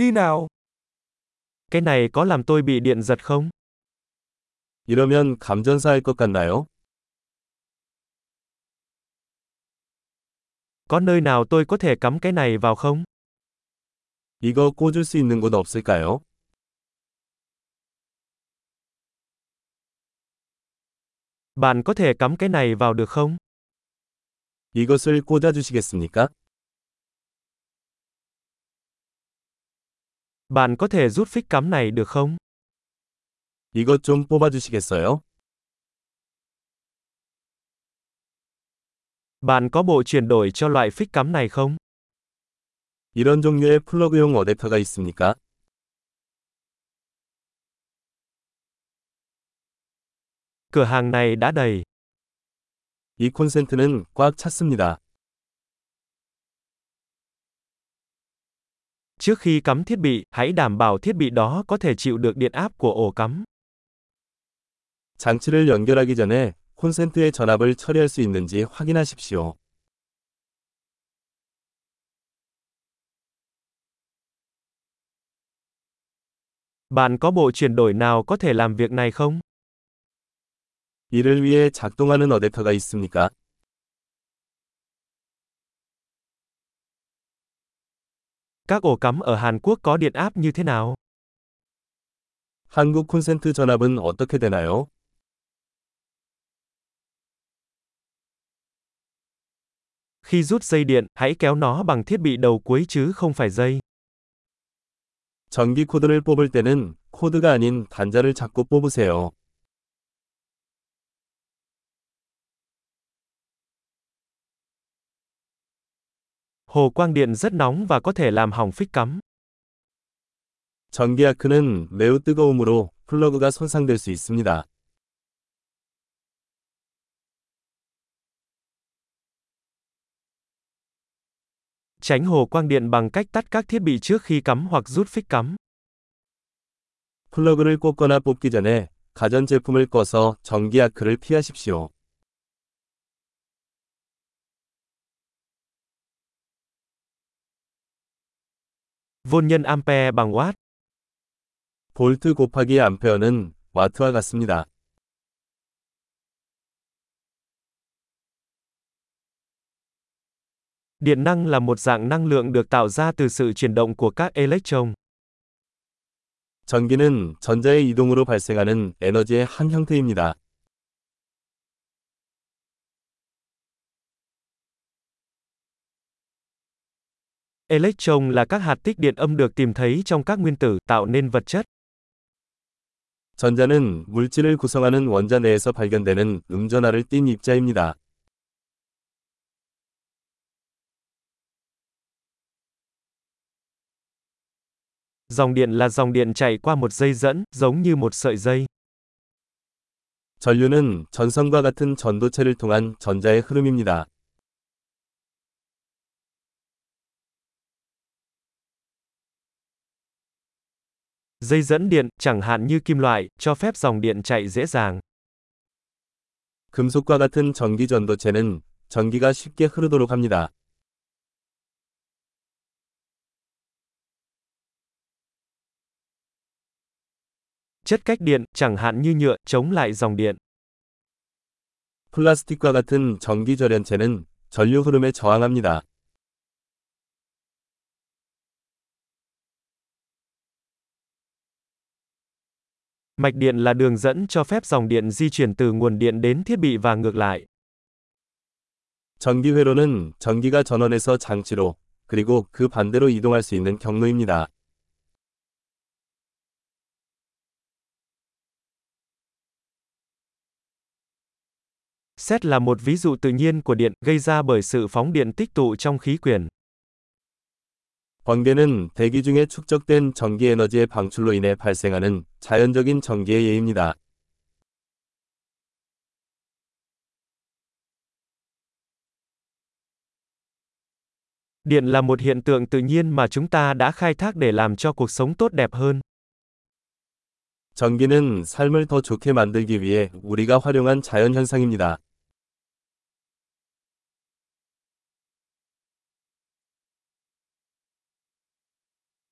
đi nào. Cái này có làm tôi bị điện giật không? 이러면 감전사할 것 같나요? Có nơi nào tôi có thể cắm cái này vào không? 이거 꽂을 수 있는 곳 없을까요? Bạn có thể cắm cái này vào được không? 이것을 꽂아주시겠습니까? Bạn có thể rút phích cắm này được không? 이것 좀 뽑아주시겠어요? Bạn có bộ chuyển đổi cho loại phích cắm này không? 이런 종류의 플러그용 어댑터가 있습니까? Cửa hàng này đã đầy. 이 콘센트는 꽉 찼습니다. Trước khi cắm thiết bị, hãy đảm bảo thiết bị đó có thể chịu được điện áp của ổ cắm. 장치를 연결하기 전에 콘센트의 전압을 처리할 수 있는지 확인하십시오. Bạn có bộ chuyển đổi nào có thể làm việc này không? 이를 위해 작동하는 어댑터가 있습니까? Các ổ cắm ở Hàn Quốc có điện áp như thế nào? 한국 콘센트 전압은 어떻게 되나요? Khi rút dây điện, hãy kéo nó bằng thiết bị đầu cuối chứ không phải dây. 전기 코드를 뽑을 때는 코드가 아닌 단자를 잡고 뽑으세요. Hồ quang điện rất nóng và có thể làm hỏng phích cắm. 전기 아크는 매우 뜨거움으로 플러그가 손상될 수 있습니다. Tránh hồ quang điện bằng cách tắt các thiết bị trước khi cắm hoặc rút phích cắm. 플러그를 꽂거나 뽑기 전에 가전제품을 꺼서 전기 아크를 피하십시오. Vôn nhân ampere bằng watt. 볼트 곱하기 암페어는 와트와 같습니다. Điện năng là một dạng năng lượng được tạo ra từ sự chuyển động của các electron. 전기는 전자의 이동으로 발생하는 에너지의 한 형태입니다. Electron là các hạt tích điện âm được tìm thấy trong các nguyên tử, tạo nên vật chất. 전자는 물질을 구성하는 원자 내에서 발견되는 음전하를 띤 입자입니다. Dòng điện là dòng điện chạy qua một dây dẫn, giống như một sợi dây. 전류는 전선과 같은 전도체를 통한 전자의 흐름입니다. Dây dẫn điện, chẳng hạn như kim loại, cho phép dòng điện chạy dễ dàng. 금속과 같은 전기 전도체는 전기가 쉽게 흐르도록 합니다. Chất cách điện, chẳng hạn như nhựa, chống lại dòng điện. 플라스틱과 같은 전기 절연체는 전류 흐름에 저항합니다. Mạch điện là đường dẫn cho phép dòng điện di chuyển từ nguồn điện đến thiết bị và ngược lại. 전기 회로는 전기가 전원에서 장치로 그리고 그 반대로 이동할 수 있는 경로입니다. Sét là một ví dụ tự nhiên của điện, gây ra bởi sự phóng điện tích tụ trong khí quyển. 번개는 대기 중에 축적된 전기 에너지의 방출로 인해 발생하는 자연적인 전기의 예입니다. Điện là một hiện tượng tự nhiên mà chúng ta đã khai thác để làm cho cuộc sống tốt đẹp hơn. 전기는 삶을 더 좋게 만들기 위해 우리가 활용한 자연 현상입니다.